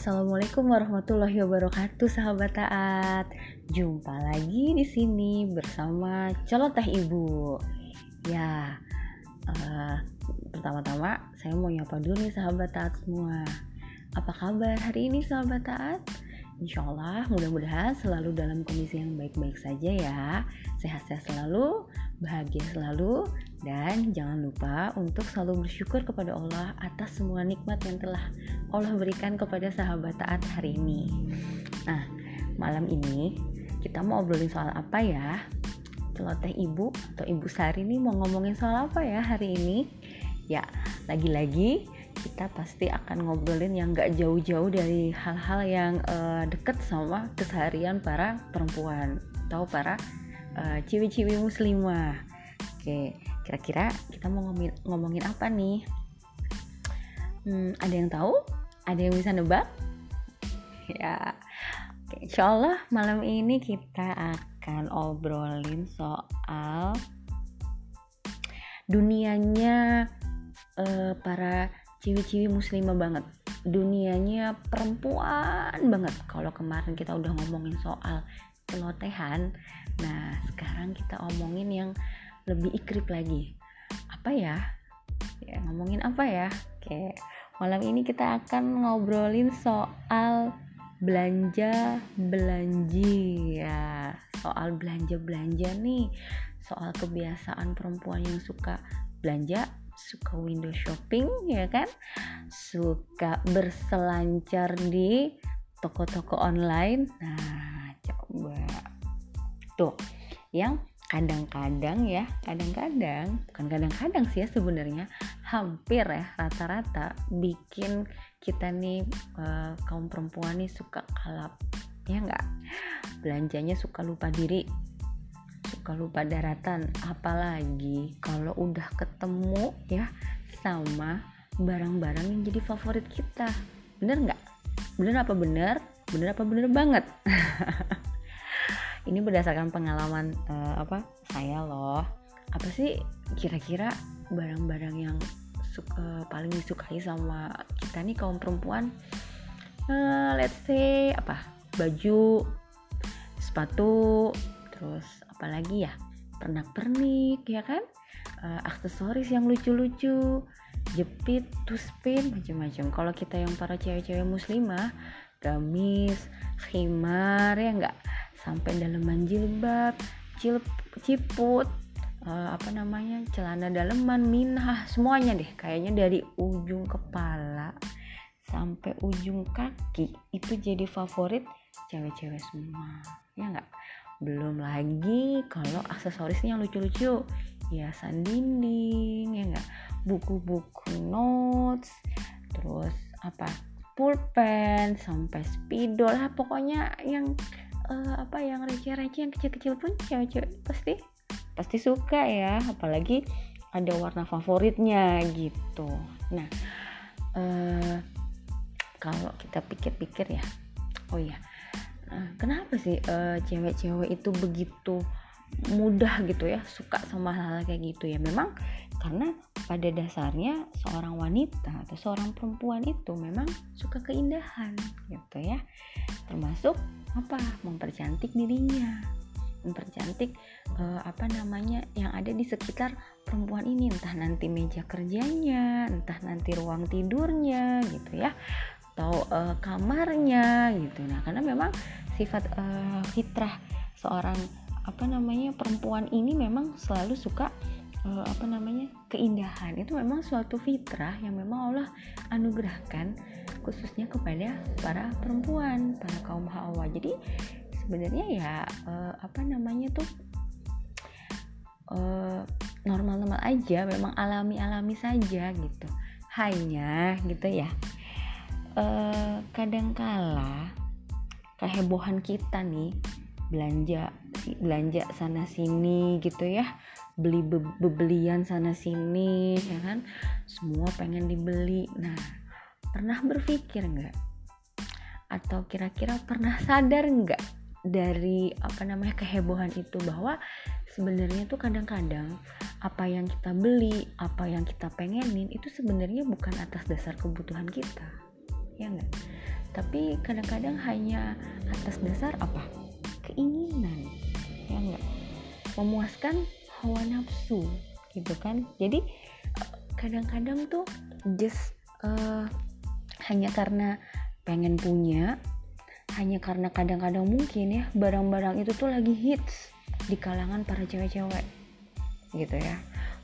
Assalamualaikum warahmatullahi wabarakatuh, sahabat taat. Jumpa lagi di sini bersama celoteh ibu. Ya, uh, pertama-tama saya mau nyapa dulu nih sahabat taat semua. Apa kabar hari ini sahabat taat? Insya Allah mudah-mudahan selalu dalam kondisi yang baik-baik saja ya Sehat-sehat selalu, bahagia selalu Dan jangan lupa untuk selalu bersyukur kepada Allah atas semua nikmat yang telah Allah berikan kepada sahabat taat hari ini. Nah malam ini kita mau obrolin soal apa ya? Celoteh ibu atau ibu Sari ini mau ngomongin soal apa ya hari ini? Ya lagi-lagi kita pasti akan ngobrolin yang gak jauh-jauh dari hal-hal yang uh, deket sama keseharian para perempuan atau para uh, ciwi-ciwi muslimah. Oke, kira-kira kita mau ngomongin, ngomongin apa nih? Hmm, ada yang tahu? Ada yang bisa nebak? ya, oke, insya Allah malam ini kita akan obrolin soal dunianya uh, para ciwi-ciwi muslimah banget dunianya perempuan banget kalau kemarin kita udah ngomongin soal celotehan nah sekarang kita omongin yang lebih ikrip lagi. Apa ya? Ya ngomongin apa ya? Oke malam ini kita akan ngobrolin soal belanja belanji ya soal belanja belanja nih. Soal kebiasaan perempuan yang suka belanja suka window shopping ya kan? Suka berselancar di toko-toko online. Nah coba. Tuh yang kadang-kadang ya kadang-kadang bukan kadang-kadang sih ya sebenarnya hampir ya rata-rata bikin kita nih uh, kaum perempuan nih suka kalap ya enggak belanjanya suka lupa diri suka lupa daratan apalagi kalau udah ketemu ya sama barang-barang yang jadi favorit kita. Bener nggak? Bener apa bener? Bener apa bener banget ini berdasarkan pengalaman uh, apa saya loh. Apa sih kira-kira barang-barang yang suka, uh, paling disukai sama kita nih kaum perempuan? Uh, let's say apa baju sepatu terus apalagi ya? Pernak-pernik ya kan? Uh, aksesoris yang lucu-lucu jepit tuspin macam-macam. Kalau kita yang para cewek-cewek muslimah gamis khimar ya enggak sampai daleman jilbab cil ciput uh, apa namanya celana daleman minah semuanya deh. Kayaknya dari ujung kepala sampai ujung kaki itu jadi favorit cewek-cewek semua. Ya enggak belum lagi kalau aksesorisnya yang lucu-lucu hiasan dinding ya enggak buku-buku notes terus apa? Pulpen sampai spidol lah pokoknya yang uh, apa yang receh-receh yang kecil-kecil pun cewek-cewek pasti. Pasti suka ya apalagi ada warna favoritnya gitu. Nah uh, kalau kita pikir-pikir ya oh iya. Nah, kenapa sih uh, cewek-cewek itu begitu mudah gitu ya suka sama hal-hal kayak gitu ya? Memang karena pada dasarnya seorang wanita atau seorang perempuan itu memang suka keindahan gitu ya. Termasuk apa? Mempercantik dirinya. Mempercantik uh, apa namanya yang ada di sekitar perempuan ini. Entah nanti meja kerjanya entah nanti ruang tidurnya gitu ya. Atau uh, kamarnya gitu. Nah karena memang sifat uh, fitrah seorang apa namanya perempuan ini memang selalu suka uh, apa namanya keindahan. Itu memang suatu fitrah yang memang Allah anugerahkan khususnya kepada para perempuan para kaum hawa. Jadi sebenarnya ya uh, apa namanya tuh normal-normal aja memang alami-alami saja gitu. Hanya gitu ya. Kadangkala kehebohan kita nih belanja belanja sana sini gitu ya beli be bebelian sana sini ya kan? Semua pengen dibeli. Nah pernah berpikir nggak? Atau kira-kira pernah sadar nggak dari apa namanya kehebohan itu? Bahwa sebenarnya tuh kadang-kadang apa yang kita beli apa yang kita pengenin itu sebenarnya bukan atas dasar kebutuhan kita. Ya nggak? Tapi kadang-kadang hanya atas dasar apa? Keinginan. Ya enggak memuaskan hawa nafsu gitu kan. Jadi kadang-kadang tuh just uh, hanya karena pengen punya hanya karena kadang-kadang mungkin ya barang-barang itu tuh lagi hits di kalangan para cewek-cewek gitu ya.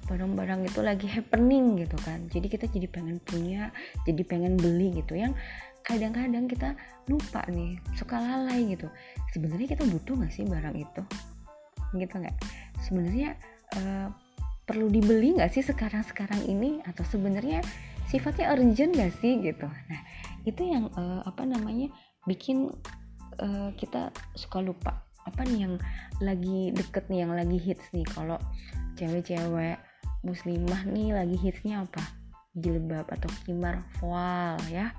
Barang-barang itu lagi happening gitu kan. Jadi kita jadi pengen punya jadi pengen beli gitu. Yang kadang-kadang kita lupa nih suka lalai gitu. Sebenarnya kita butuh nggak sih barang itu? Gitu nggak sebenarnya uh, perlu dibeli nggak sih sekarang-sekarang ini? Atau sebenarnya sifatnya urgent gak sih gitu? Nah itu yang uh, apa namanya bikin uh, kita suka lupa. Apa nih yang lagi deket nih yang lagi hits nih? Kalau cewek-cewek muslimah nih lagi hitsnya apa? Jilbab atau kimar voal ya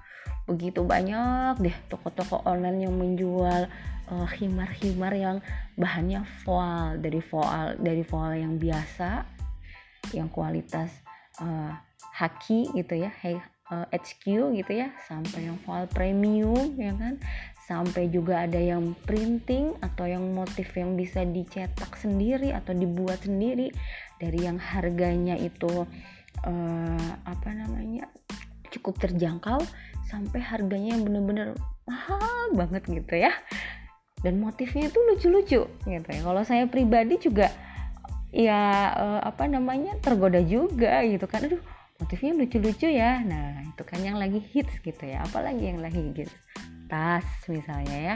begitu banyak deh toko-toko online yang menjual uh, khimar-khimar yang bahannya voal dari voal dari voal yang biasa yang kualitas uh, haki gitu ya hey, uh, HQ gitu ya sampai yang voal premium ya kan? Sampai juga ada yang printing atau yang motif yang bisa dicetak sendiri atau dibuat sendiri dari yang harganya itu uh, apa namanya cukup terjangkau sampai harganya yang bener-bener mahal banget gitu ya. Dan motifnya itu lucu-lucu gitu ya. Kalau saya pribadi juga ya uh, apa namanya tergoda juga gitu kan. Aduh motifnya lucu-lucu ya. Nah itu kan yang lagi hits gitu ya. Apalagi yang lagi hits? Tas misalnya ya.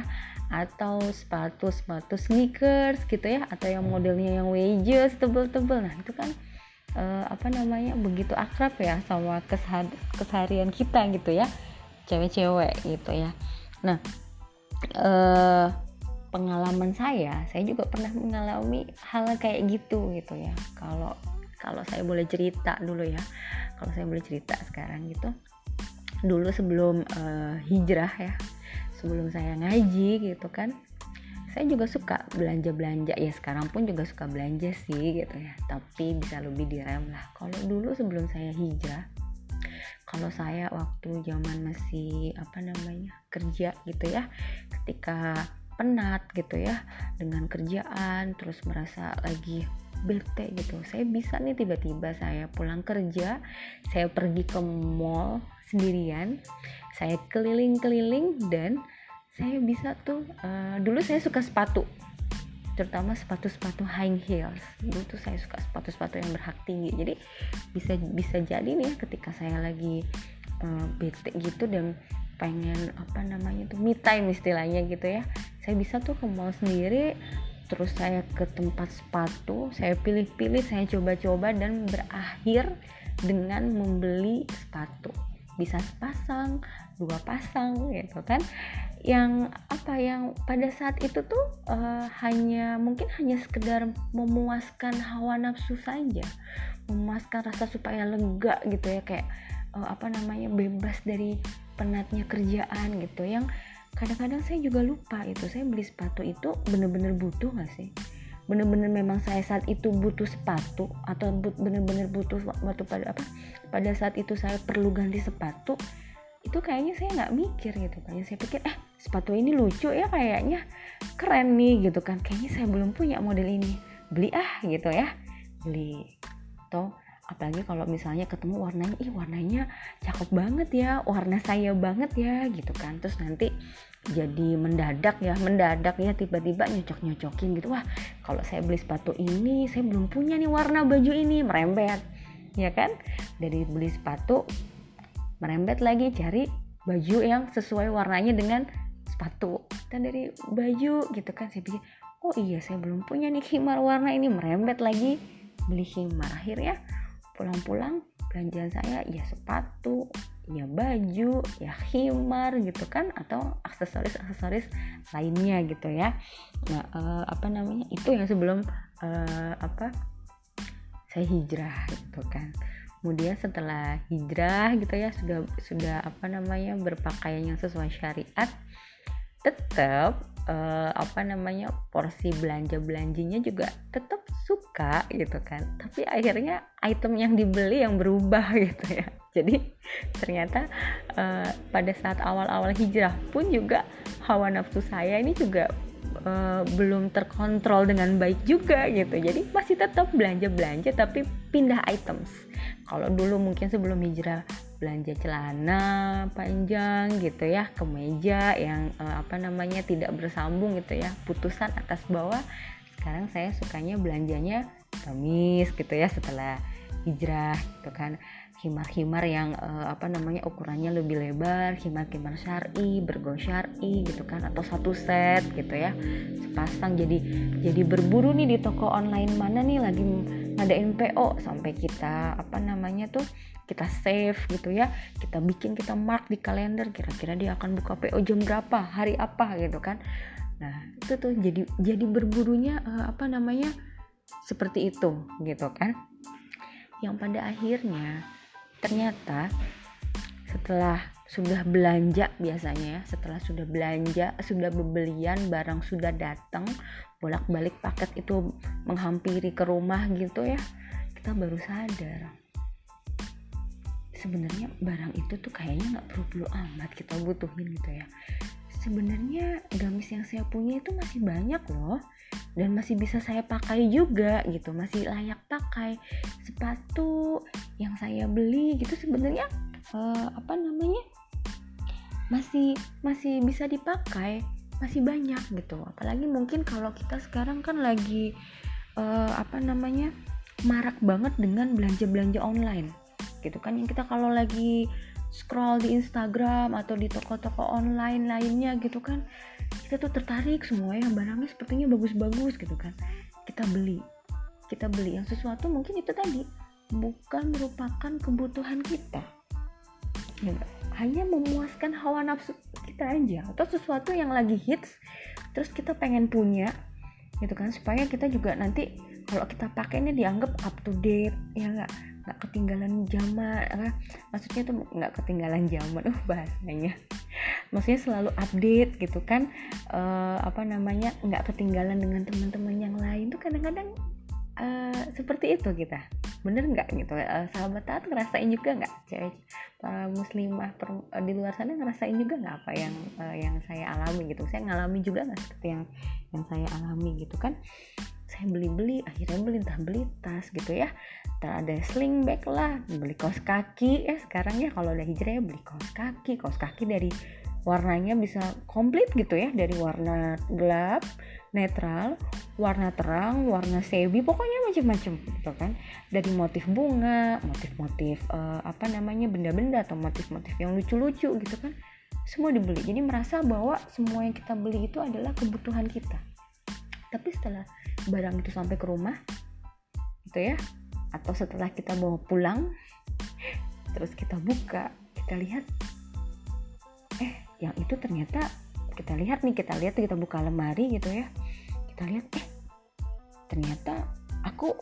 Atau sepatu sepatu sneakers gitu ya. Atau yang modelnya yang wedges tebel-tebel. Nah itu kan uh, apa namanya begitu akrab ya sama keseharian kita gitu ya cewek-cewek gitu ya. Nah uh, pengalaman saya saya juga pernah mengalami hal kayak gitu gitu ya. Kalau kalau saya boleh cerita dulu ya. Kalau saya boleh cerita sekarang gitu. Dulu sebelum uh, hijrah ya sebelum saya ngaji gitu kan saya juga suka belanja-belanja. Ya sekarang pun juga suka belanja sih gitu ya. Tapi bisa lebih direm lah. Kalau dulu sebelum saya hijrah kalau saya waktu zaman masih apa namanya kerja gitu ya ketika penat gitu ya dengan kerjaan terus merasa lagi bete gitu. Saya bisa nih tiba-tiba saya pulang kerja saya pergi ke mall sendirian saya keliling-keliling dan saya bisa tuh uh, dulu saya suka sepatu terutama sepatu-sepatu high heels. Dulu tuh saya suka sepatu-sepatu yang berhak tinggi jadi bisa bisa jadi nih ketika saya lagi uh, bete gitu dan pengen apa namanya tuh me time istilahnya gitu ya saya bisa tuh ke mall sendiri terus saya ke tempat sepatu saya pilih-pilih saya coba-coba dan berakhir dengan membeli sepatu. Bisa sepasang dua pasang gitu kan yang apa yang pada saat itu tuh uh, hanya mungkin hanya sekedar memuaskan hawa nafsu saja. Memuaskan rasa supaya lega gitu ya kayak uh, apa namanya bebas dari penatnya kerjaan gitu. Yang kadang-kadang saya juga lupa itu saya beli sepatu itu bener-bener butuh gak sih? Bener-bener memang saya saat itu butuh sepatu atau bener-bener butuh waktu pada apa pada saat itu saya perlu ganti sepatu itu kayaknya saya nggak mikir gitu. Kayaknya saya pikir eh sepatu ini lucu ya kayaknya. Keren nih gitu kan. Kayaknya saya belum punya model ini. Beli ah gitu ya. Beli. Toh apalagi kalau misalnya ketemu warnanya ih warnanya cakep banget ya. Warna saya banget ya gitu kan. Terus nanti jadi mendadak ya mendadak ya tiba-tiba nyocok nyocokin gitu. Wah kalau saya beli sepatu ini saya belum punya nih warna baju ini. Merembet ya kan? Dari beli sepatu merembet lagi cari baju yang sesuai warnanya dengan sepatu dan dari baju gitu kan saya pikir oh iya saya belum punya nih khimar warna ini merembet lagi. Beli khimar. Akhirnya pulang-pulang belanjaan saya ya sepatu ya baju ya himar gitu kan atau aksesoris-aksesoris lainnya gitu ya. Nah uh, apa namanya itu yang sebelum uh, apa saya hijrah gitu kan. Kemudian setelah hijrah gitu ya sudah sudah apa namanya berpakaian yang sesuai syariat tetap uh, apa namanya porsi belanja belanjinya juga tetap suka gitu kan. Tapi akhirnya item yang dibeli yang berubah gitu ya. Jadi ternyata uh, pada saat awal-awal hijrah pun juga hawa nafsu saya ini juga uh, belum terkontrol dengan baik juga gitu. Jadi masih tetap belanja belanja tapi pindah items. Kalau dulu mungkin sebelum hijrah belanja celana panjang gitu ya kemeja yang uh, apa namanya tidak bersambung gitu ya putusan atas bawah sekarang saya sukanya belanjanya gamis gitu ya setelah hijrah gitu kan himar-himar yang uh, apa namanya ukurannya lebih lebar, himar-himar syari, bergo syari gitu kan atau satu set gitu ya. Sepasang jadi jadi berburu nih di toko online mana nih lagi ngadain PO sampai kita apa namanya tuh kita save gitu ya. Kita bikin kita mark di kalender kira-kira dia akan buka PO jam berapa, hari apa gitu kan. Nah, itu tuh jadi jadi berburunya uh, apa namanya? seperti itu gitu kan. Yang pada akhirnya ternyata setelah sudah belanja biasanya ya setelah sudah belanja sudah bebelian barang sudah datang bolak-balik paket itu menghampiri ke rumah gitu ya kita baru sadar. Sebenarnya barang itu tuh kayaknya nggak perlu-perlu amat kita butuhin gitu ya. Sebenarnya gamis yang saya punya itu masih banyak loh dan masih bisa saya pakai juga gitu masih layak pakai. Sepatu yang saya beli gitu sebenarnya uh, apa namanya masih masih bisa dipakai masih banyak gitu. Apalagi mungkin kalau kita sekarang kan lagi uh, apa namanya marak banget dengan belanja-belanja online gitu kan. Yang kita kalau lagi scroll di Instagram atau di toko-toko online lainnya gitu kan kita tuh tertarik semua ya barangnya sepertinya bagus-bagus gitu kan. Kita beli kita beli yang sesuatu mungkin itu tadi bukan merupakan kebutuhan kita. Ya, hanya memuaskan hawa nafsu kita aja atau sesuatu yang lagi hits terus kita pengen punya gitu kan? Supaya kita juga nanti kalau kita pakai ini dianggap up to date ya enggak nggak ketinggalan zaman apa? Maksudnya tuh nggak ketinggalan zaman uh bahasanya. Maksudnya selalu update gitu kan? Uh, apa namanya? Nggak ketinggalan dengan teman-teman yang lain tuh kadang-kadang uh, seperti itu kita. Bener nggak gitu? Uh, sahabat taat ngerasain juga nggak? Cewek para muslimah per, di luar sana ngerasain juga nggak apa yang yang saya alami gitu? Saya ngalami juga nggak seperti yang yang saya alami gitu kan? Saya beli-beli akhirnya beli entah beli tas gitu ya. Entah ada sling bag lah beli kaos kaki. Ya sekarang ya kalau udah hijrah ya beli kaos kaki. Kaos kaki dari warnanya bisa komplit gitu ya dari warna gelap netral warna terang warna sebi pokoknya macam-macam gitu kan. Dari motif bunga motif-motif uh, apa namanya benda-benda atau motif-motif yang lucu-lucu gitu kan semua dibeli. Jadi merasa bahwa semua yang kita beli itu adalah kebutuhan kita. Tapi setelah barang itu sampai ke rumah gitu ya atau setelah kita bawa pulang terus kita buka kita lihat eh yang itu ternyata kita lihat nih kita lihat kita buka lemari gitu ya. Kita lihat eh ternyata aku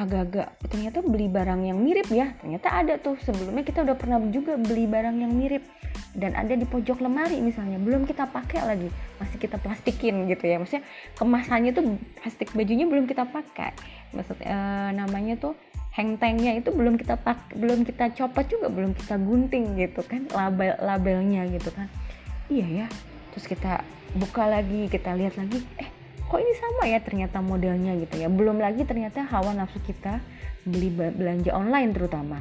agak-agak ternyata beli barang yang mirip ya. Ternyata ada tuh sebelumnya kita udah pernah juga beli barang yang mirip. Dan ada di pojok lemari misalnya belum kita pakai lagi masih kita plastikin gitu ya. Maksudnya kemasannya tuh plastik bajunya belum kita pakai. Maksudnya uh, namanya tuh hang tangnya itu belum kita pak belum kita copot juga belum kita gunting gitu kan label labelnya gitu kan. Iya ya terus kita buka lagi kita lihat lagi eh kok ini sama ya ternyata modelnya gitu ya. Belum lagi ternyata hawa nafsu kita beli belanja online terutama.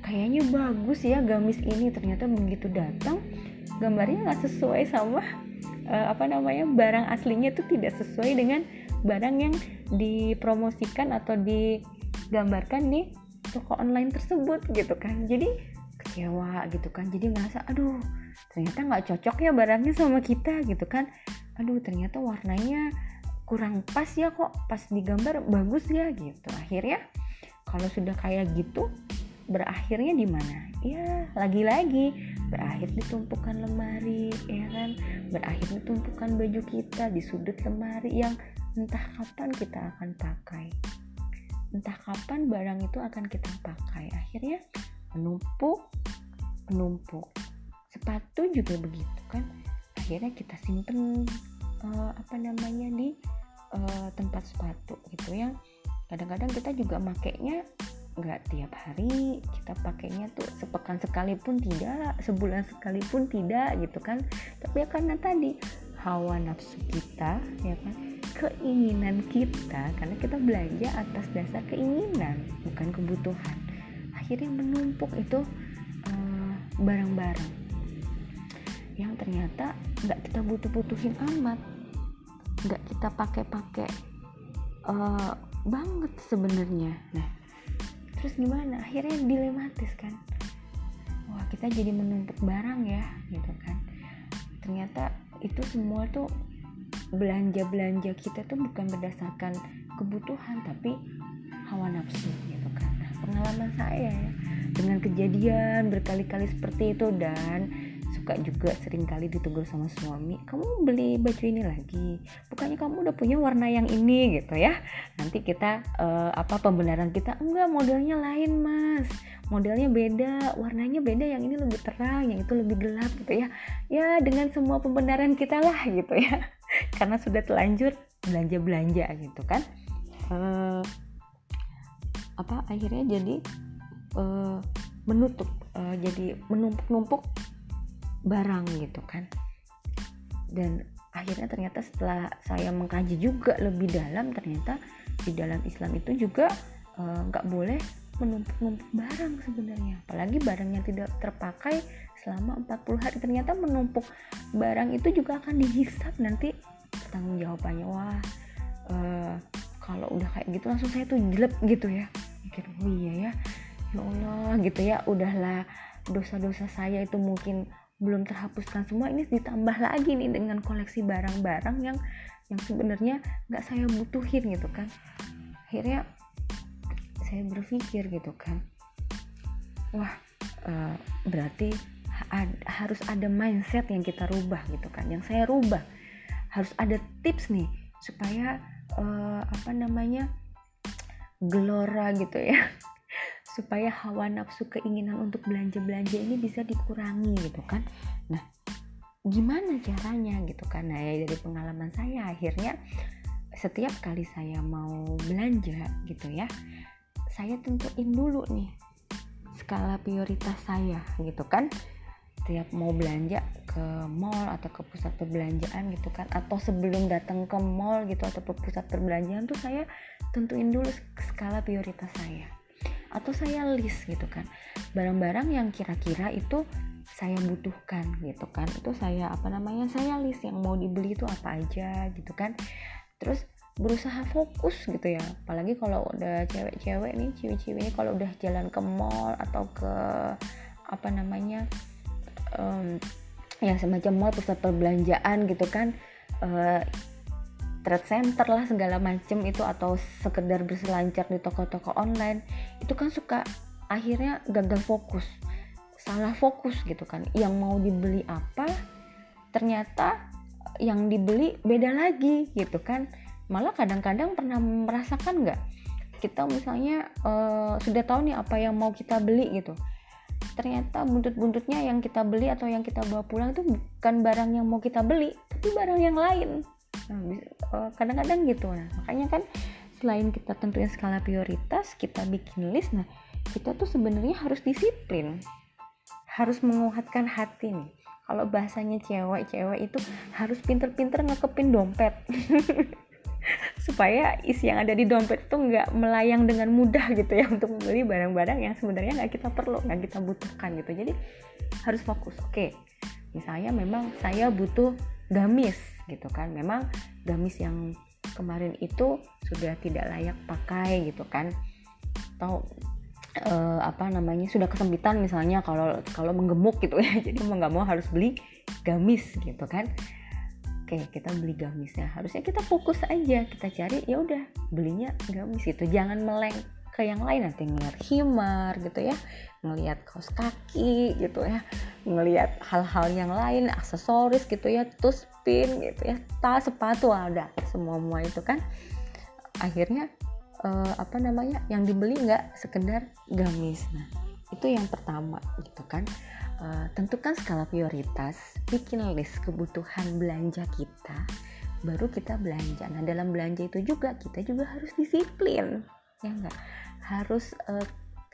Kayaknya bagus ya gamis ini ternyata begitu datang gambarnya nggak sesuai sama uh, apa namanya barang aslinya itu tidak sesuai dengan barang yang dipromosikan atau digambarkan di toko online tersebut gitu kan jadi kecewa gitu kan jadi ngerasa aduh ternyata nggak cocok ya barangnya sama kita gitu kan aduh ternyata warnanya kurang pas ya kok pas digambar bagus ya gitu akhirnya kalau sudah kayak gitu berakhirnya di mana? Ya, lagi-lagi berakhir di tumpukan lemari, ya kan? Berakhir di tumpukan baju kita di sudut lemari yang entah kapan kita akan pakai. Entah kapan barang itu akan kita pakai. Akhirnya menumpuk, menumpuk. Sepatu juga begitu kan? Akhirnya kita simpen uh, apa namanya di uh, tempat sepatu gitu yang kadang-kadang kita juga makainya nggak tiap hari kita pakainya tuh sepekan sekali pun tidak sebulan sekali pun tidak gitu kan tapi ya karena tadi hawa nafsu kita ya kan keinginan kita karena kita belanja atas dasar keinginan bukan kebutuhan. Akhirnya menumpuk itu eh, barang-barang uh, yang ternyata nggak kita butuh-butuhin amat nggak kita pakai-pakai uh, banget sebenarnya. Nah terus gimana? Akhirnya dilematis kan? Wah kita jadi menumpuk barang ya gitu kan? Ternyata itu semua tuh belanja-belanja kita tuh bukan berdasarkan kebutuhan tapi hawa nafsu gitu kan. Nah, pengalaman saya ya dengan kejadian berkali-kali seperti itu dan suka juga sering kali ditegur sama suami kamu beli baju ini lagi bukannya kamu udah punya warna yang ini? Gitu ya. Nanti kita uh, apa pembenaran kita enggak modelnya lain mas. Modelnya beda warnanya beda yang ini lebih terang yang itu lebih gelap gitu ya. Ya dengan semua pembenaran kita lah gitu ya. Karena sudah telanjur belanja belanja gitu kan. Uh, apa akhirnya jadi uh, menutup uh, jadi menumpuk-numpuk barang gitu kan. Dan akhirnya ternyata setelah saya mengkaji juga lebih dalam ternyata di dalam Islam itu juga eh, nggak uh, boleh menumpuk-numpuk barang sebenarnya. Apalagi barang yang tidak terpakai selama 40 hari ternyata menumpuk barang itu juga akan dihisap nanti. Tanggung jawabannya wah uh, kalau udah kayak gitu langsung saya tuh jelek gitu ya. Mikir oh iya ya ya Allah gitu ya. Udahlah dosa-dosa saya itu mungkin belum terhapuskan semua ini ditambah lagi nih dengan koleksi barang-barang yang yang sebenarnya nggak saya butuhin gitu kan. Akhirnya saya berpikir gitu kan wah uh, berarti ha harus ada mindset yang kita rubah gitu kan yang saya rubah. Harus ada tips nih supaya uh, apa namanya gelora gitu ya supaya hawa nafsu keinginan untuk belanja-belanja ini bisa dikurangi gitu kan. Nah gimana caranya gitu kan? Nah ya dari pengalaman saya akhirnya setiap kali saya mau belanja gitu ya saya tentuin dulu nih skala prioritas saya gitu kan. Setiap mau belanja ke mall atau ke pusat perbelanjaan gitu kan atau sebelum datang ke mall gitu atau ke pusat perbelanjaan tuh saya tentuin dulu skala prioritas saya atau saya list gitu kan. Barang-barang yang kira-kira itu saya butuhkan gitu kan. Itu saya apa namanya saya list yang mau dibeli itu apa aja gitu kan. Terus berusaha fokus gitu ya. Apalagi kalau udah cewek-cewek nih cewek-cewek ini kalau udah jalan ke mall atau ke apa namanya um, ya semacam mall pusat perbelanjaan gitu kan uh, trade center lah segala macem itu atau sekedar berselancar di toko-toko online itu kan suka akhirnya gagal fokus salah fokus gitu kan. Yang mau dibeli apa ternyata yang dibeli beda lagi gitu kan. Malah kadang-kadang pernah merasakan nggak? Kita misalnya uh, sudah tahu nih apa yang mau kita beli gitu. Ternyata buntut-buntutnya yang kita beli atau yang kita bawa pulang itu bukan barang yang mau kita beli tapi barang yang lain nah eh, kadang-kadang gitu. Nah makanya kan selain kita tentuin skala prioritas kita bikin list nah kita tuh sebenarnya harus disiplin. Harus menguatkan hati nih. Kalau bahasanya cewek-cewek itu harus pinter-pinter ngekepin dompet. Supaya isi yang ada di dompet itu nggak melayang dengan mudah gitu ya untuk membeli barang-barang yang sebenarnya nggak kita perlu nggak kita butuhkan gitu. Jadi harus fokus. Oke misalnya memang saya butuh gamis gitu kan. Memang gamis yang kemarin itu sudah tidak layak pakai gitu kan. Atau uh, apa namanya sudah kesempitan misalnya kalau kalau menggemuk gitu ya. Jadi mau nggak mau harus beli gamis gitu kan. Oke kita beli gamisnya. Harusnya kita fokus aja kita cari ya udah belinya gamis itu jangan meleng ke yang lain nanti ngeliat himar gitu ya ngeliat kaos kaki gitu ya ngeliat hal-hal yang lain aksesoris gitu ya terus pin gitu ya tas sepatu ada semua semua itu kan. Akhirnya uh, apa namanya yang dibeli nggak sekedar gamis. Nah itu yang pertama gitu kan. Uh, tentukan skala prioritas bikin list kebutuhan belanja kita baru kita belanja. Nah dalam belanja itu juga kita juga harus disiplin ya enggak harus uh,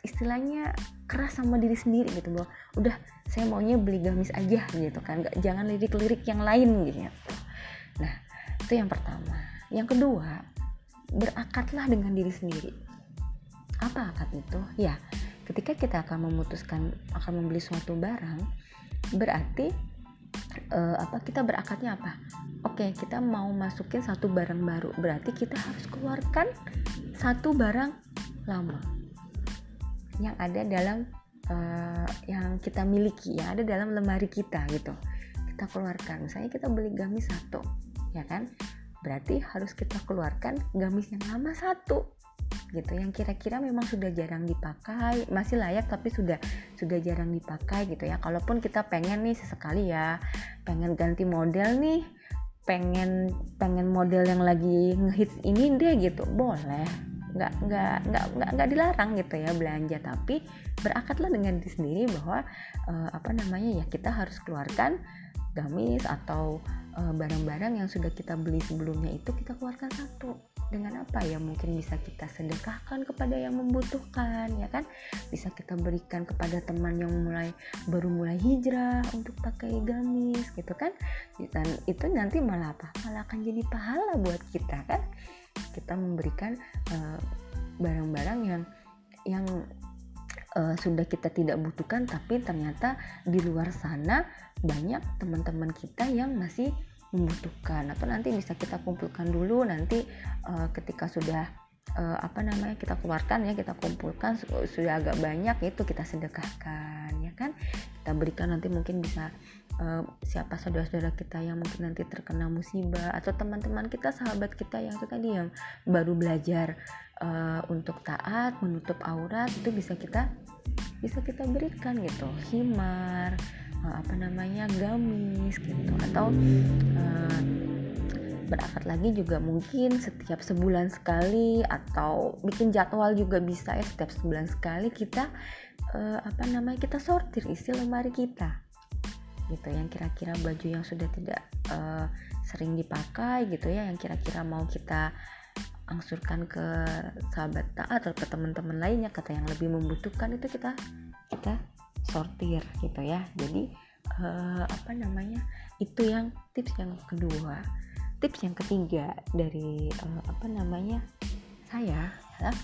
istilahnya keras sama diri sendiri gitu bahwa udah saya maunya beli gamis aja gitu kan. Gak, jangan lirik-lirik yang lain gitu. Nah itu yang pertama. Yang kedua berakatlah dengan diri sendiri. Apa akad itu? Ya ketika kita akan memutuskan akan membeli suatu barang berarti uh, apa kita berakatnya apa? Oke kita mau masukin satu barang baru. Berarti kita harus keluarkan satu barang lama yang ada dalam uh, yang kita miliki yang ada dalam lemari kita gitu. Kita keluarkan. Misalnya kita beli gamis satu ya kan? Berarti harus kita keluarkan gamis yang lama satu gitu. Yang kira-kira memang sudah jarang dipakai masih layak tapi sudah sudah jarang dipakai gitu ya. Kalaupun kita pengen nih sesekali ya pengen ganti model nih pengen pengen model yang lagi ngehits ini deh gitu boleh. Nggak nggak nggak nggak nggak dilarang gitu ya belanja. Tapi berakatlah dengan diri sendiri bahwa uh, apa namanya ya kita harus keluarkan gamis atau eh, barang-barang yang sudah kita beli sebelumnya itu kita keluarkan satu. Dengan apa? Ya mungkin bisa kita sedekahkan kepada yang membutuhkan ya kan? Bisa kita berikan kepada teman yang mulai baru mulai hijrah untuk pakai gamis gitu kan? Dan itu nanti malah apa? Malah akan jadi pahala buat kita kan? Kita memberikan eh, barang-barang uh, yang yang uh, sudah kita tidak butuhkan tapi ternyata di luar sana banyak teman-teman kita yang masih membutuhkan. Atau nanti bisa kita kumpulkan dulu nanti uh, ketika sudah uh, apa namanya kita keluarkan ya kita kumpulkan sudah agak banyak itu kita sedekahkan ya kan? Kita berikan nanti mungkin bisa uh, siapa saudara-saudara kita yang mungkin nanti terkena musibah atau teman-teman kita sahabat kita yang itu tadi yang baru belajar uh, untuk taat menutup aurat itu bisa kita bisa kita berikan gitu. Himar uh, apa namanya gamis gitu atau uh, berakat lagi juga mungkin setiap sebulan sekali atau bikin jadwal juga bisa ya setiap sebulan sekali kita uh, apa namanya kita sortir isi lemari kita. Gitu yang kira-kira baju yang sudah tidak uh, sering dipakai gitu ya yang kira-kira mau kita angsurkan ke sahabat taat atau ke teman-teman lainnya kata yang lebih membutuhkan itu kita kita sortir gitu ya. Jadi uh, apa namanya itu yang tips yang kedua tips yang ketiga dari uh, apa namanya saya adalah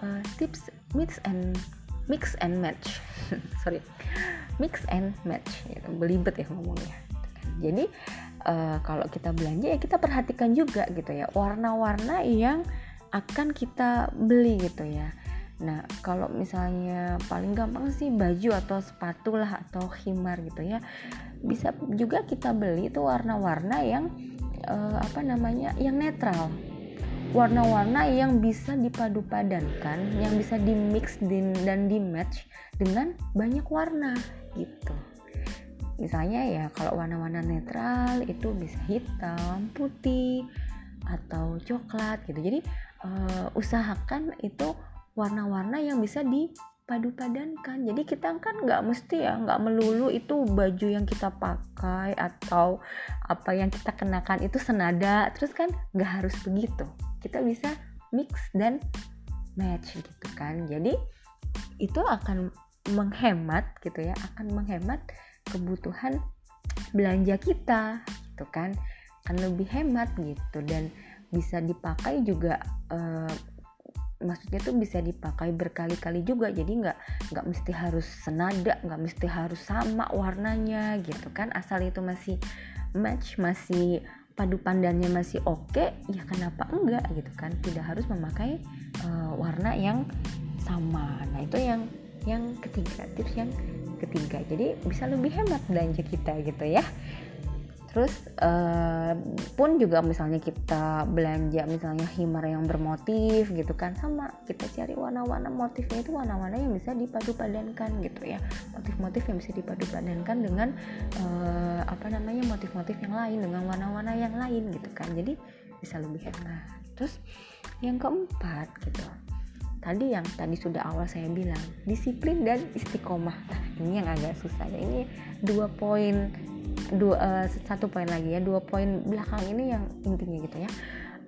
uh, tips mix and mix and match. Sorry mix and match. Gitu. belibet ya ngomongnya. Jadi uh, kalau kita belanja ya kita perhatikan juga gitu ya warna-warna yang akan kita beli gitu ya Nah, kalau misalnya paling gampang sih baju atau sepatu lah atau khimar gitu ya. Bisa juga kita beli itu warna-warna yang uh, apa namanya? yang netral warna-warna yang bisa dipadu-padankan, yang bisa dimix dan di match dengan banyak warna gitu. Misalnya ya kalau warna-warna netral itu bisa hitam, putih atau coklat gitu. Jadi uh, usahakan itu warna-warna yang bisa dipadu-padankan. Jadi kita kan nggak mesti ya nggak melulu itu baju yang kita pakai atau apa yang kita kenakan itu senada. Terus kan nggak harus begitu kita bisa mix dan match gitu kan jadi itu akan menghemat gitu ya akan menghemat kebutuhan belanja kita gitu kan akan lebih hemat gitu dan bisa dipakai juga uh, maksudnya tuh bisa dipakai berkali-kali juga. Jadi nggak nggak mesti harus senada nggak mesti harus sama warnanya gitu kan. Asal itu masih match masih padu pandannya masih oke okay, ya kenapa enggak gitu kan. Tidak harus memakai uh, warna yang sama. Nah itu yang yang ketiga tips yang ketiga. Jadi bisa lebih hemat belanja kita gitu ya terus uh, pun juga misalnya kita belanja misalnya himar yang bermotif gitu kan sama kita cari warna-warna motifnya itu warna-warna yang bisa dipadu-padankan gitu ya. Motif-motif yang bisa dipadu-padankan dengan uh, apa namanya motif-motif yang lain dengan warna-warna yang lain gitu kan. Jadi bisa lebih hemat terus yang keempat gitu tadi yang tadi sudah awal saya bilang disiplin dan istiqomah. Nah ini yang agak susah. Ya ini dua poin dua uh, satu poin lagi ya dua poin belakang ini yang intinya gitu ya.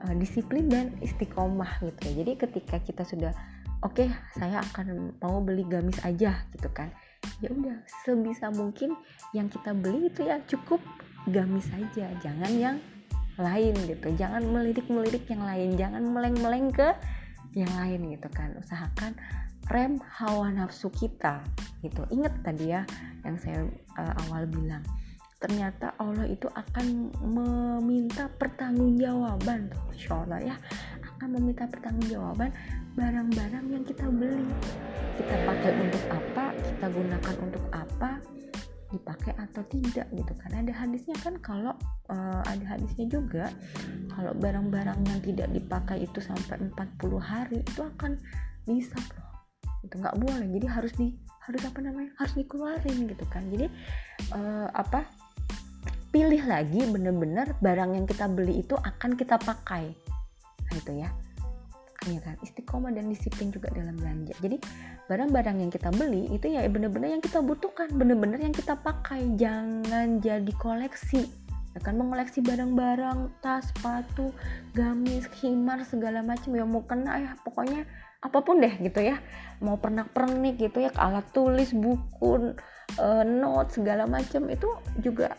Uh, disiplin dan istiqomah gitu ya. Jadi ketika kita sudah oke okay, saya akan mau beli gamis aja gitu kan. Ya udah sebisa mungkin yang kita beli itu ya cukup gamis saja jangan yang lain gitu. Jangan melirik-melirik yang lain jangan meleng-meleng ke yang lain gitu kan. Usahakan rem hawa nafsu kita gitu. Ingat tadi ya yang saya uh, awal bilang ternyata Allah itu akan meminta pertanggungjawaban. Masya Allah ya akan meminta pertanggungjawaban barang-barang yang kita beli. Kita pakai untuk apa kita gunakan untuk apa dipakai atau tidak gitu. Kan ada hadisnya kan kalau uh, ada hadisnya juga kalau barang-barang yang tidak dipakai itu sampai 40 hari itu akan bisa loh itu nggak boleh. Jadi harus di harus apa namanya harus dikeluarin gitu kan. Jadi uh, apa pilih lagi bener-bener barang yang kita beli itu akan kita pakai. Nah itu ya. Ya kan? Istiqomah dan disiplin juga dalam belanja. Jadi barang-barang yang kita beli itu ya bener-bener yang kita butuhkan bener-bener yang kita pakai. Jangan jadi koleksi. Ya kan mengoleksi barang-barang tas sepatu gamis khimar segala macam. Ya mau kena ya pokoknya apa pun deh gitu ya. Mau pernak-pernik gitu ya alat tulis buku uh, note segala macam. Itu juga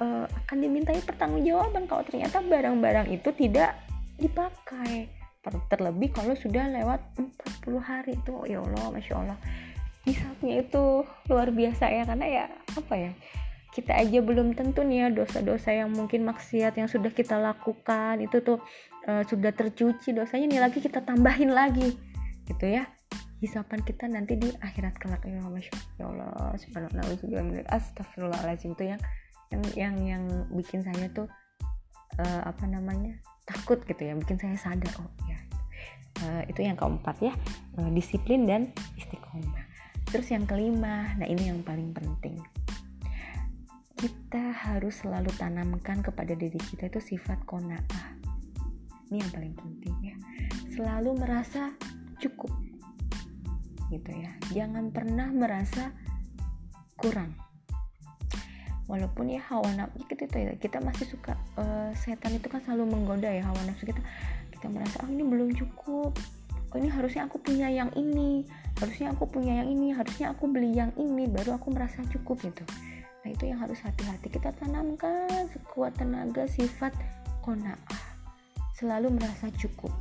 uh, akan dimintai pertanggungjawaban kalau ternyata barang-barang itu tidak dipakai. Terlebih kalau sudah lewat 40 hari itu. Ya Allah Masya Allah. Hisapnya itu luar biasa ya karena ya apa ya kita aja belum tentu nih ya dosa-dosa yang mungkin maksiat yang sudah kita lakukan itu tuh uh, sudah tercuci dosanya nih lagi kita tambahin lagi. Gitu ya. Hisapan kita nanti di akhirat kelak ya Allah subhanallah astagfirullahaladzim tuh yang yang yang yang bikin saya tuh uh, apa namanya takut gitu ya bikin saya sadar oh ya uh, itu yang keempat ya uh, disiplin dan istiqomah. Terus yang kelima nah ini yang paling penting. Kita harus selalu tanamkan kepada diri kita itu sifat kona'ah. Ini yang paling penting ya. Selalu merasa cukup gitu ya. Jangan pernah merasa kurang walaupun ya hawa nafsu kita itu ya kita masih suka uh, setan itu kan selalu menggoda ya hawa nafsu kita. Kita merasa oh ini belum cukup. Oh ini harusnya aku punya yang ini? Harusnya aku punya yang ini. Harusnya aku beli yang ini. Baru aku merasa cukup gitu. Nah itu yang harus hati-hati. Kita tanamkan sekuat tenaga sifat kona'ah selalu merasa cukup.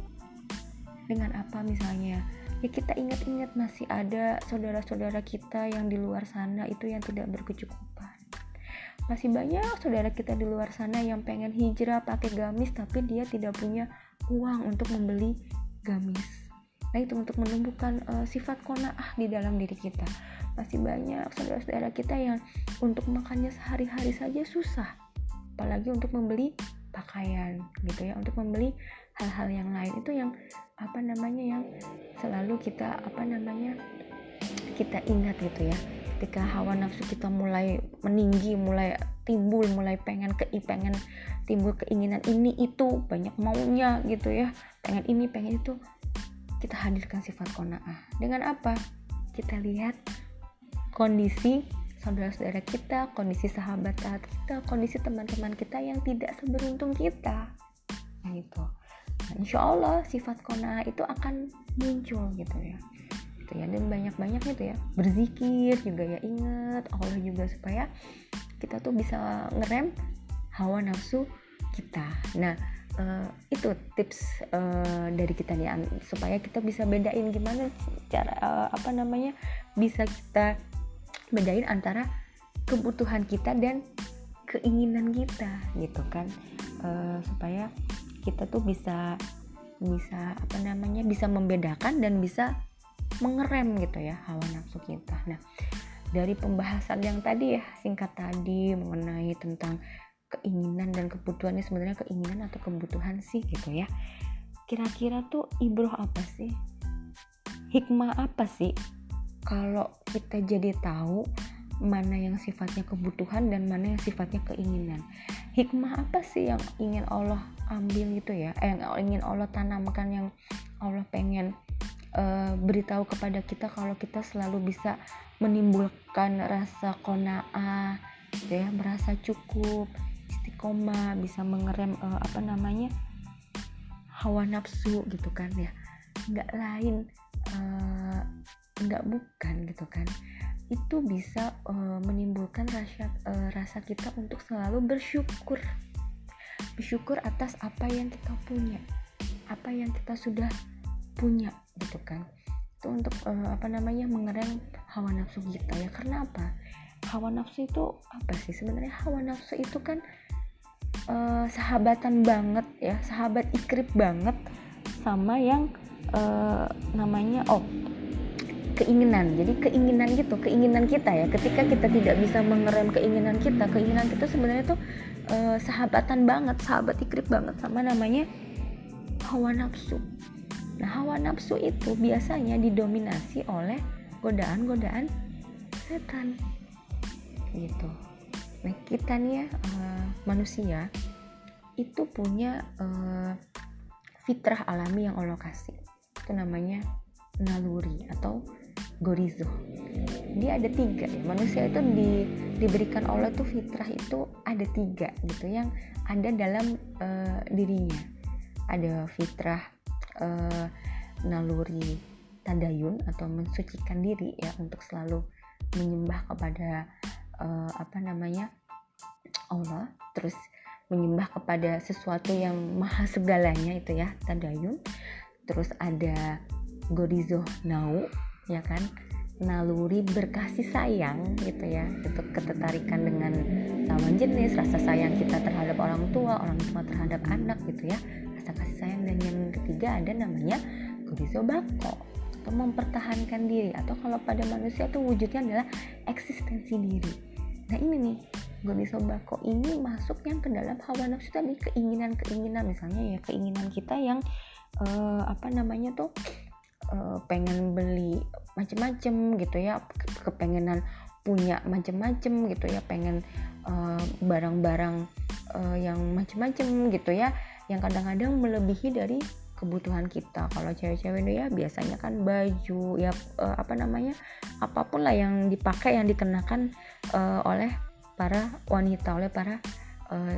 Dengan apa misalnya? Ya kita ingat-ingat masih ada saudara-saudara kita yang di luar sana itu yang tidak berkecukupan masih banyak saudara kita di luar sana yang pengen hijrah pakai gamis tapi dia tidak punya uang untuk membeli gamis. Nah itu untuk menumbuhkan uh, sifat kona'ah di dalam diri kita. Masih banyak saudara-saudara kita yang untuk makannya sehari-hari saja susah. Apalagi untuk membeli pakaian gitu ya. Untuk membeli hal-hal yang lain. Itu yang apa namanya yang selalu kita apa namanya kita ingat gitu ya ketika hawa nafsu kita mulai meninggi mulai timbul mulai pengen ke pengen timbul keinginan ini itu banyak maunya gitu ya pengen ini pengen itu kita hadirkan sifat kona'ah dengan apa kita lihat kondisi saudara-saudara kita, kondisi sahabat kita, kondisi teman-teman kita yang tidak seberuntung kita. Nah itu. Nah, insya Allah sifat kona itu akan muncul gitu ya. Gitu ya. Dan banyak-banyak itu ya berzikir juga ya ingat Allah juga supaya kita tuh bisa ngerem hawa nafsu kita. Nah uh, itu tips uh, dari kita nih supaya kita bisa bedain gimana cara uh, apa namanya bisa kita bedain antara kebutuhan kita dan keinginan kita gitu kan. Uh, supaya kita tuh bisa bisa apa namanya bisa membedakan dan bisa mengerem gitu ya hawa nafsu kita nah dari pembahasan yang tadi ya singkat tadi mengenai tentang keinginan dan kebutuhannya sebenarnya keinginan atau kebutuhan sih gitu ya kira-kira tuh ibroh apa sih hikmah apa sih kalau kita jadi tahu mana yang sifatnya kebutuhan dan mana yang sifatnya keinginan. Hikmah apa sih yang ingin Allah ambil gitu ya? Eh, yang ingin Allah tanamkan yang Allah pengen uh, beritahu kepada kita kalau kita selalu bisa menimbulkan rasa kona'ah, gitu ya, merasa cukup, istiqomah, bisa mengerem uh, apa namanya? hawa nafsu gitu kan ya. Nggak lain uh, nggak bukan gitu kan itu bisa uh, menimbulkan rasa uh, rasa kita untuk selalu bersyukur bersyukur atas apa yang kita punya apa yang kita sudah punya gitu kan. Itu untuk uh, apa namanya mengerem hawa nafsu kita ya. Karena apa? Hawa nafsu itu apa sih? Sebenarnya hawa nafsu itu kan uh, sahabatan banget ya sahabat ikrip banget sama yang uh, namanya oh keinginan. Jadi keinginan gitu keinginan kita ya. Ketika kita tidak bisa mengerem keinginan kita keinginan kita sebenarnya tuh uh, sahabatan banget sahabat ikrip banget sama namanya hawa nafsu nah hawa nafsu itu biasanya didominasi oleh godaan-godaan setan. Gitu. Nah kita nih ya uh, manusia itu punya uh, fitrah alami yang Allah kasih. Itu namanya naluri atau gorizo. Dia ada tiga. Ya manusia itu di, diberikan Allah tuh fitrah itu ada tiga gitu yang ada dalam uh, dirinya. Ada fitrah uh, naluri tadayun atau mensucikan diri ya untuk selalu menyembah kepada uh, apa namanya Allah. Terus menyembah kepada sesuatu yang maha segalanya itu ya tadayun. Terus ada gorizo nau ya kan? Naluri berkasih sayang gitu ya itu ketertarikan dengan lawan jenis rasa sayang kita terhadap orang tua orang tua terhadap anak gitu ya rasa kasih sayang. Dan yang ketiga ada namanya gurizo bako atau mempertahankan diri. Atau kalau pada manusia itu wujudnya adalah eksistensi diri. Nah ini nih gurizo bako ini masuk yang ke dalam hawa nafsu tadi keinginan-keinginan. Misalnya ya keinginan kita yang uh, apa namanya tuh uh, pengen beli macem-macem gitu ya kepengenan punya macem-macem gitu ya pengen eh, barang-barang uh, uh, yang macem-macem gitu ya yang kadang-kadang melebihi dari kebutuhan kita. Kalau cewek-cewek itu ya biasanya kan baju ya uh, apa namanya apa pun lah yang dipakai yang dikenakan uh, oleh para wanita oleh para uh,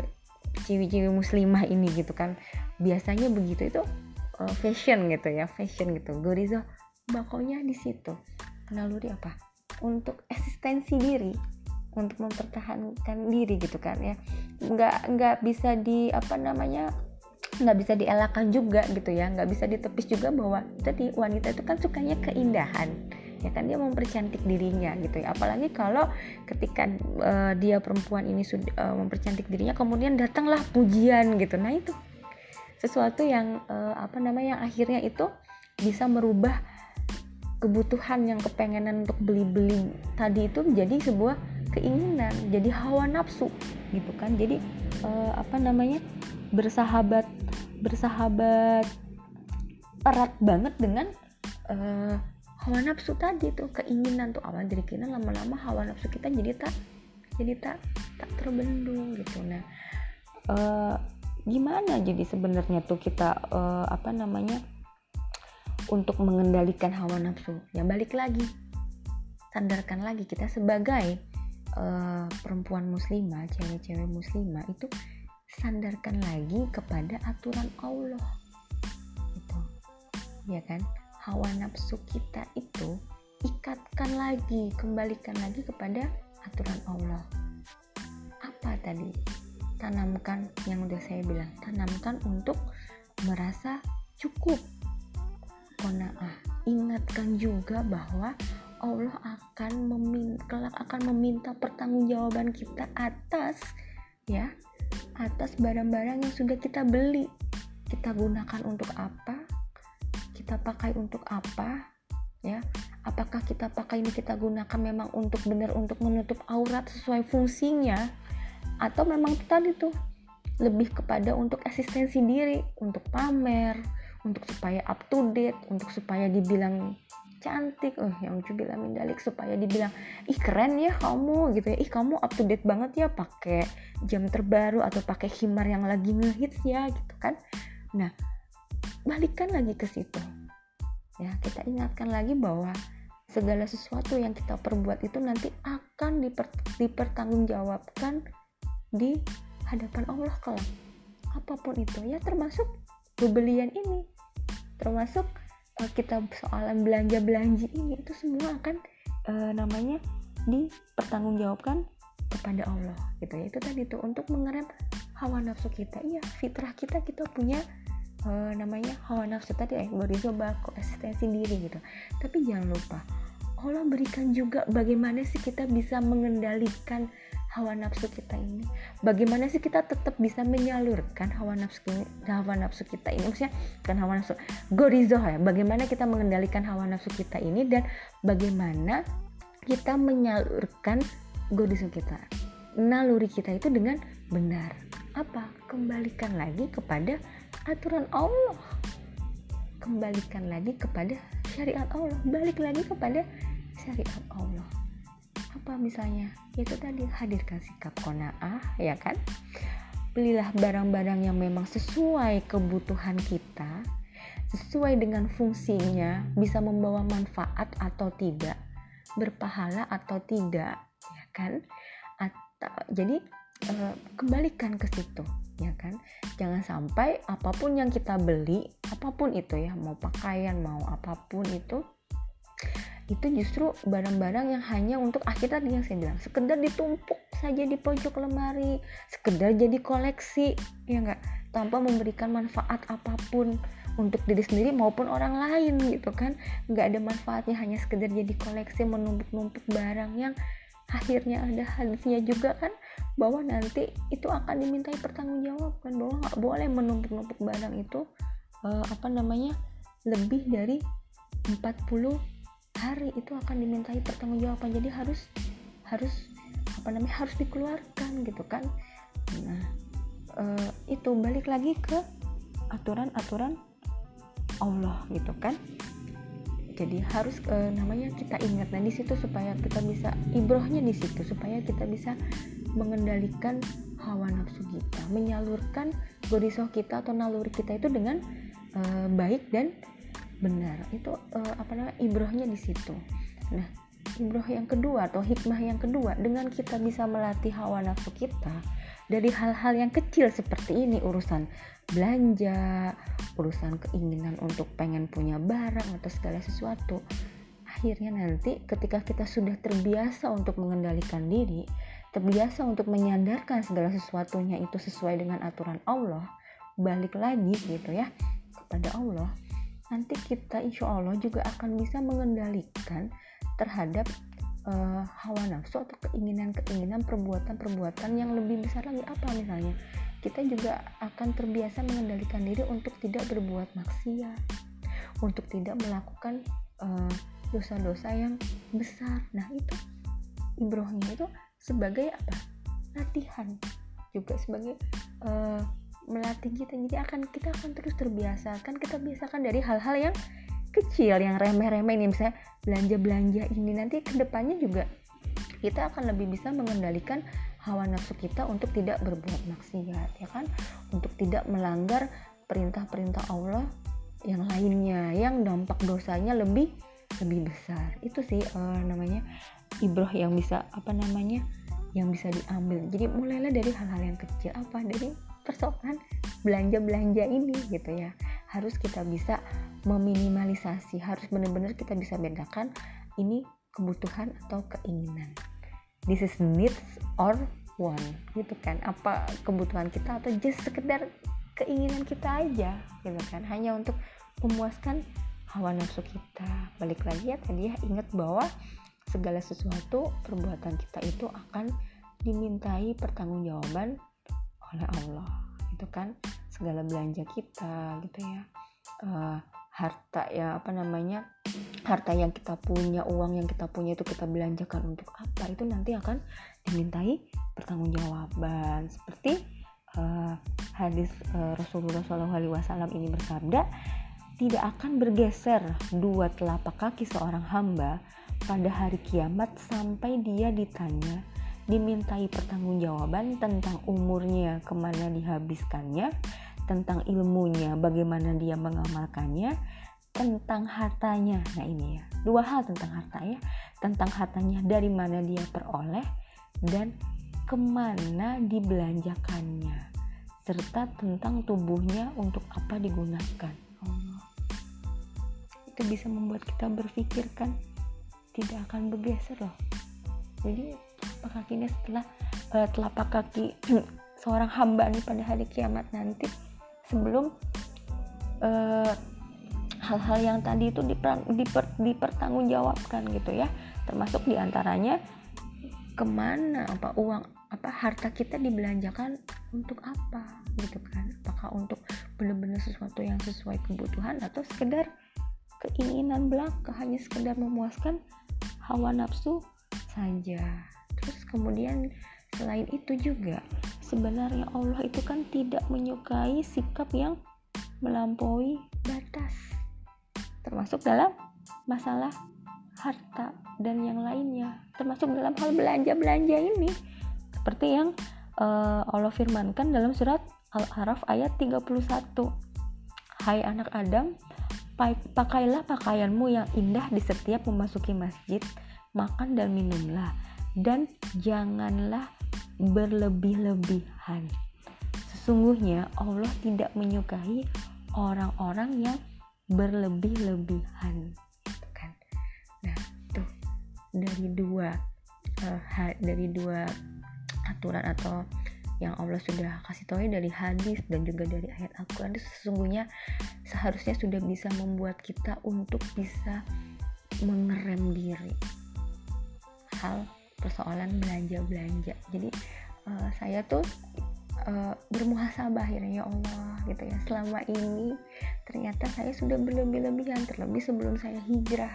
ciwi-ciwi muslimah ini gitu kan. Biasanya begitu itu uh, fashion gitu ya fashion gitu. Gorizo bakonya di situ. Naluri apa? Untuk eksistensi diri untuk mempertahankan diri gitu kan ya. Nggak nggak bisa di apa namanya nggak bisa dielakkan juga gitu ya. Nggak bisa ditepis juga bahwa tadi wanita itu kan sukanya keindahan. Ya kan dia mempercantik dirinya gitu ya. Apalagi kalau ketika uh, dia perempuan ini sudah uh, mempercantik dirinya kemudian datanglah pujian gitu. Nah itu sesuatu yang uh, apa namanya yang akhirnya itu bisa merubah kebutuhan yang kepengenan untuk beli-beli. Tadi itu menjadi sebuah keinginan jadi hawa nafsu gitu kan. Jadi uh, apa namanya bersahabat bersahabat erat banget dengan uh, hawa nafsu tadi tuh keinginan tuh. Awal dari kita lama-lama hawa nafsu kita jadi tak jadi tak tak terbendung gitu. Nah uh, gimana jadi sebenarnya tuh kita uh, apa namanya untuk mengendalikan hawa nafsu? Ya balik lagi. Sadarkan lagi kita sebagai uh, perempuan muslimah cewek-cewek muslimah itu sandarkan lagi kepada aturan Allah. Gitu. Ya kan? Hawa nafsu kita itu ikatkan lagi kembalikan lagi kepada aturan Allah. Apa tadi? Tanamkan yang udah saya bilang tanamkan untuk merasa cukup. Kona'ah ingatkan juga bahwa Allah akan meminta akan meminta pertanggungjawaban kita atas ya atas barang-barang yang sudah kita beli. Kita gunakan untuk apa? Kita pakai untuk apa? Ya apakah kita pakai ini kita gunakan memang untuk benar untuk menutup aurat sesuai fungsinya? Atau memang tadi tuh lebih kepada untuk eksistensi diri untuk pamer untuk supaya up to date untuk supaya dibilang cantik. Oh yang bilang mindalik supaya dibilang ih keren ya kamu gitu ya. Ih kamu up to date banget ya pakai jam terbaru atau pakai himar yang lagi ngehits ya gitu kan. Nah balikan lagi ke situ. Ya kita ingatkan lagi bahwa segala sesuatu yang kita perbuat itu nanti akan diper, dipertanggungjawabkan di hadapan Allah kelak. Apa pun itu ya termasuk pembelian ini. Termasuk kita soalan belanja belanja ini itu semua akan uh, namanya dipertanggungjawabkan kepada Allah gitu ya. Itu tadi tuh untuk mengerem hawa nafsu kita. Iya fitrah kita kita punya uh, namanya hawa nafsu tadi eh coba eksistensi diri gitu. Tapi jangan lupa Allah berikan juga bagaimana sih kita bisa mengendalikan hawa nafsu kita ini. Bagaimana sih kita tetap bisa menyalurkan hawa nafsu ini hawa nafsu kita ini? Maksudnya kan hawa nafsu gorizo ya. Bagaimana kita mengendalikan hawa nafsu kita ini dan bagaimana kita menyalurkan gorizo kita naluri kita itu dengan benar. Apa? Kembalikan lagi kepada aturan Allah. Kembalikan lagi kepada syariat Allah. Balik lagi kepada syariat Allah apa misalnya? Itu tadi hadirkan sikap kona'ah ya kan? Belilah barang-barang yang memang sesuai kebutuhan kita sesuai dengan fungsinya bisa membawa manfaat atau tidak berpahala atau tidak ya kan? Atau jadi e, kembalikan ke situ ya kan? Jangan sampai apa pun yang kita beli apa pun itu ya mau pakaian mau apa pun itu itu justru barang-barang yang hanya untuk akhir tadi yang saya bilang sekedar ditumpuk saja di pojok lemari sekedar jadi koleksi ya enggak tanpa memberikan manfaat apa pun untuk diri sendiri maupun orang lain gitu kan? Nggak ada manfaatnya hanya sekedar jadi koleksi menumpuk-numpuk barang yang akhirnya ada hadisnya juga kan? Bahwa nanti itu akan dimintai pertanggungjawaban bahwa nggak boleh menumpuk-numpuk barang itu uh, apa namanya lebih dari 40 hari itu akan dimintai pertanggungjawaban. Jadi harus harus apa namanya harus dikeluarkan gitu kan. Nah e, itu balik lagi ke aturan-aturan Allah gitu kan. Jadi harus e, namanya kita ingat. Nah di situ supaya kita bisa ibrohnya di situ supaya kita bisa mengendalikan hawa nafsu kita menyalurkan gorisoh kita atau naluri kita itu dengan e, baik dan benar. Itu uh, apa namanya ibrohnya di situ. Nah ibroh yang kedua atau hikmah yang kedua dengan kita bisa melatih hawa nafsu kita dari hal-hal yang kecil seperti ini urusan belanja urusan keinginan untuk pengen punya barang atau segala sesuatu akhirnya nanti ketika kita sudah terbiasa untuk mengendalikan diri terbiasa untuk menyandarkan segala sesuatunya itu sesuai dengan aturan Allah balik lagi gitu ya kepada Allah nanti kita insya Allah juga akan bisa mengendalikan terhadap uh, hawa nafsu atau keinginan-keinginan perbuatan-perbuatan yang lebih besar lagi. Apa misalnya? Kita juga akan terbiasa mengendalikan diri untuk tidak berbuat maksiat untuk tidak melakukan uh, dosa-dosa yang besar. Nah itu ibrohnya itu sebagai apa? Latihan juga sebagai uh, melatih kita. Jadi akan kita akan terus terbiasa. Kan kita biasakan dari hal-hal yang kecil yang remeh-remeh ini misalnya belanja-belanja ini. Nanti ke depannya juga kita akan lebih bisa mengendalikan hawa nafsu kita untuk tidak berbuat maksiat ya kan? Untuk tidak melanggar perintah-perintah Allah yang lainnya yang dampak dosanya lebih lebih besar. Itu sih uh, namanya ibroh yang bisa apa namanya yang bisa diambil. Jadi mulailah dari hal-hal yang kecil. Apa? Dari persoalan belanja-belanja ini gitu ya. Harus kita bisa meminimalisasi harus benar-benar kita bisa bedakan ini kebutuhan atau keinginan. This is needs or want gitu kan? Apa kebutuhan kita atau just sekedar keinginan kita aja gitu kan? Hanya untuk memuaskan hawa nafsu kita. Balik lagi ya tadi ya ingat bahwa segala sesuatu perbuatan kita itu akan dimintai pertanggungjawaban oleh Allah itu kan? Segala belanja kita gitu ya. Uh, harta ya apa namanya harta yang kita punya uang yang kita punya itu kita belanjakan untuk apa? Itu nanti akan dimintai pertanggungjawaban. Seperti uh, hadis uh, Rasulullah SAW ini bersabda tidak akan bergeser dua telapak kaki seorang hamba pada hari kiamat sampai dia ditanya dimintai pertanggungjawaban tentang umurnya ke mana dihabiskannya tentang ilmunya bagaimana dia mengamalkannya tentang hartanya. Nah ini ya dua hal tentang harta ya. Tentang hartanya dari mana dia peroleh dan ke mana dibelanjakannya serta tentang tubuhnya untuk apa digunakan. Itu itu bisa membuat kita berpikir kan tidak akan bergeser loh. Jadi telapak kakinya setelah uh, telapak kaki seorang hamba nih pada hari kiamat nanti. Sebelum uh, hal-hal yang tadi itu diper, diper, dipertanggungjawabkan gitu ya. Termasuk di antaranya ke mana apa uang apa harta kita dibelanjakan untuk apa gitu kan? Apakah untuk benar-benar sesuatu yang sesuai kebutuhan atau sekedar keinginan belaka hanya sekedar memuaskan hawa nafsu saja terus kemudian selain itu juga sebenarnya Allah itu kan tidak menyukai sikap yang melampaui batas termasuk dalam masalah harta dan yang lainnya termasuk dalam hal belanja-belanja ini. Seperti yang uh, Allah firmankan dalam surat Al-Araf ayat 31 Hai anak Adam pakailah pakaianmu yang indah di setiap memasuki masjid makan dan minumlah dan janganlah berlebih-lebihan. Sesungguhnya Allah tidak menyukai orang-orang yang berlebih-lebihan. Kan? Nah tuh dari dua uh, dari dua aturan atau yang Allah sudah kasih tahu dari hadis dan juga dari ayat Al-Quran sesungguhnya seharusnya sudah bisa membuat kita untuk bisa mengerem diri. Hal persoalan belanja-belanja. Jadi uh, saya tuh uh, bermuhasabah akhirnya ya Allah gitu ya. Selama ini ternyata saya sudah berlebih-lebihan terlebih sebelum saya hijrah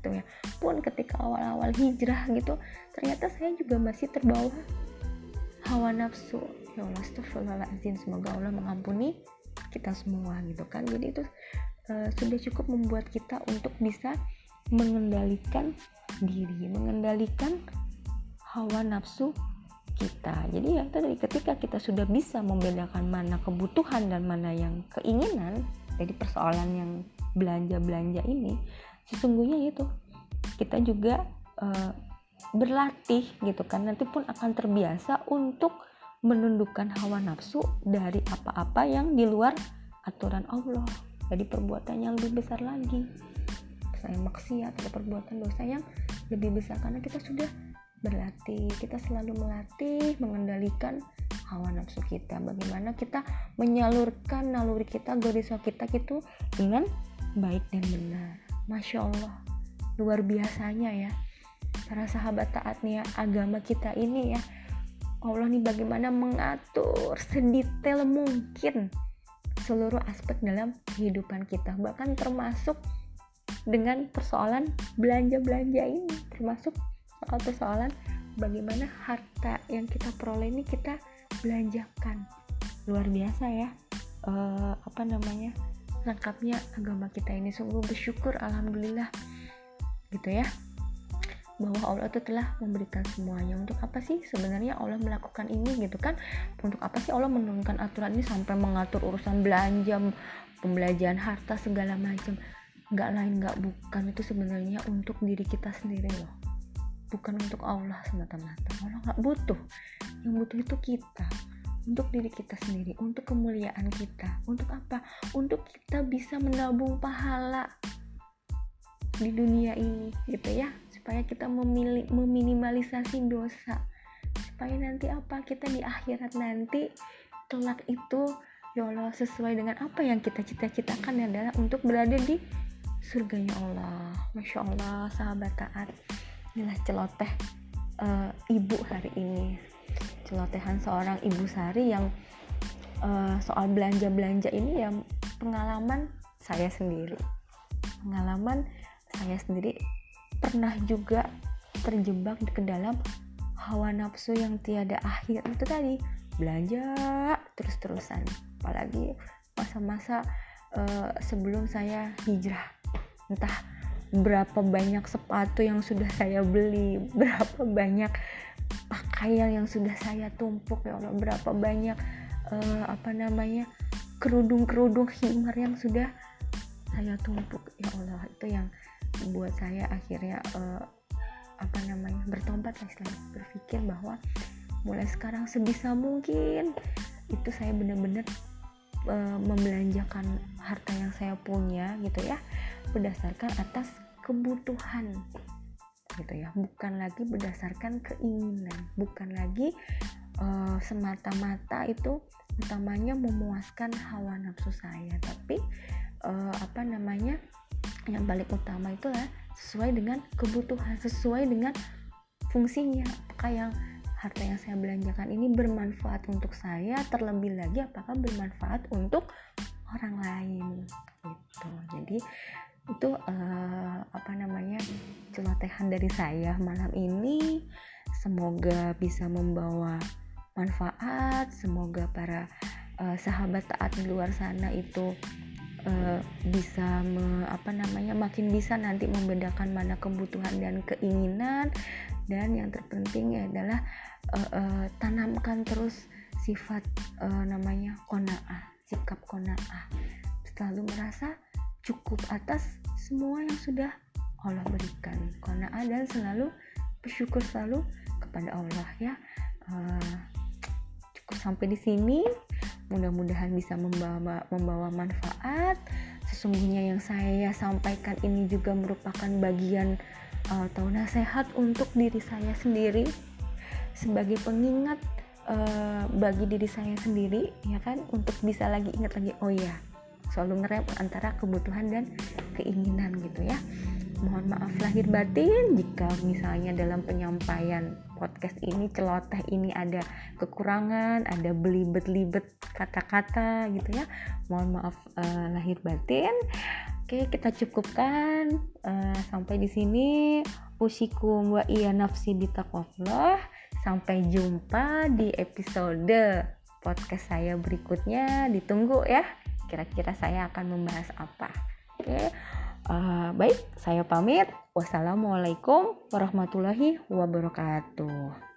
gitu ya. Pun ketika awal-awal hijrah gitu ternyata saya juga masih terbawa hawa nafsu. Ya Allah astagfirullahaladzim semoga Allah mengampuni kita semua gitu kan. Jadi itu uh, sudah cukup membuat kita untuk bisa mengendalikan diri mengendalikan hawa nafsu kita. Jadi ya tadi ketika kita sudah bisa membedakan mana kebutuhan dan mana yang keinginan jadi persoalan yang belanja-belanja ini sesungguhnya itu kita juga uh, berlatih gitu kan. Nanti pun akan terbiasa untuk menundukkan hawa nafsu dari apa-apa yang di luar aturan Allah. Dari perbuatan yang lebih besar lagi. Saya maksiat atau perbuatan dosa yang lebih besar. Karena kita sudah berlatih. Kita selalu melatih mengendalikan hawa nafsu kita. Bagaimana kita menyalurkan naluri kita goriswa kita gitu dengan baik dan benar. Masya Allah luar biasanya ya. Para sahabat taatnya agama kita ini ya. Allah nih bagaimana mengatur sedetail mungkin seluruh aspek dalam kehidupan kita. Bahkan termasuk dengan persoalan belanja-belanja ini termasuk soal persoalan bagaimana harta yang kita peroleh ini kita belanjakan? Luar biasa ya uh, apa namanya lengkapnya agama kita ini. Sungguh bersyukur alhamdulillah gitu ya. Bahwa Allah itu telah memberikan semuanya. Untuk apa sih sebenarnya Allah melakukan ini gitu kan? Untuk apa sih Allah menurunkan aturan ini sampai mengatur urusan belanja pembelajaran harta segala macam? Nggak lain nggak bukan. Itu sebenarnya untuk diri kita sendiri loh bukan untuk Allah semata-mata. Allah nggak butuh. Yang butuh itu kita. Untuk diri kita sendiri untuk kemuliaan kita. Untuk apa? Untuk kita bisa menabung pahala di dunia ini gitu ya. Supaya kita memilih, meminimalisasi dosa. Supaya nanti apa? Kita di akhirat nanti kelak itu ya Allah sesuai dengan apa yang kita cita-citakan adalah untuk berada di surganya Allah. Masya Allah sahabat taat inilah celoteh uh, ibu hari ini. Celotehan seorang ibu sari yang uh, soal belanja-belanja ini yang pengalaman saya sendiri. Pengalaman saya sendiri pernah juga terjebak ke dalam hawa nafsu yang tiada akhir. Itu tadi belanja terus-terusan. Apalagi masa-masa uh, sebelum saya hijrah. Entah berapa banyak sepatu yang sudah saya beli berapa banyak pakaian yang sudah saya tumpuk ya Allah. Berapa banyak uh, apa namanya kerudung-kerudung himar yang sudah saya tumpuk ya Allah. Itu yang buat saya akhirnya uh, apa namanya bertobat lah istilahnya. Berpikir bahwa mulai sekarang sebisa mungkin itu saya benar-benar e, membelanjakan harta yang saya punya gitu ya berdasarkan atas kebutuhan gitu ya. Bukan lagi berdasarkan keinginan bukan lagi uh, semata-mata itu utamanya memuaskan hawa nafsu saya tapi uh, apa namanya yang paling utama itulah sesuai dengan kebutuhan sesuai dengan fungsinya. Apakah yang harta yang saya belanjakan ini bermanfaat untuk saya terlebih lagi apakah bermanfaat untuk orang lain gitu. Jadi itu uh, apa namanya celotehan dari saya malam ini. Semoga bisa membawa manfaat semoga para uh, sahabat taat di luar sana itu uh, bisa me, apa namanya makin bisa nanti membedakan mana kebutuhan dan keinginan. Dan yang terpenting adalah uh, uh, tanamkan terus sifat uh, namanya konaah sikap konaah. Selalu merasa cukup atas semua yang sudah Allah berikan. Kona'ah dan selalu bersyukur selalu kepada Allah ya. Uh, cukup sampai di sini mudah-mudahan bisa membawa membawa manfaat. Sesungguhnya yang saya sampaikan ini juga merupakan bagian atau nasihat untuk diri saya sendiri. Sebagai pengingat uh, bagi diri saya sendiri ya kan? Untuk bisa lagi ingat lagi oh ya selalu ngerem antara kebutuhan dan keinginan gitu ya mohon maaf lahir batin jika misalnya dalam penyampaian podcast ini celoteh ini ada kekurangan ada belibet-libet kata-kata gitu ya mohon maaf uh, lahir batin. Oke kita cukupkan uh, sampai di sini. Usikum wa iya nafsi bitaqwallah sampai jumpa di episode podcast saya berikutnya. Ditunggu ya kira-kira saya akan membahas apa. Oke. okay. Uh, baik saya pamit. Wassalamualaikum warahmatullahi wabarakatuh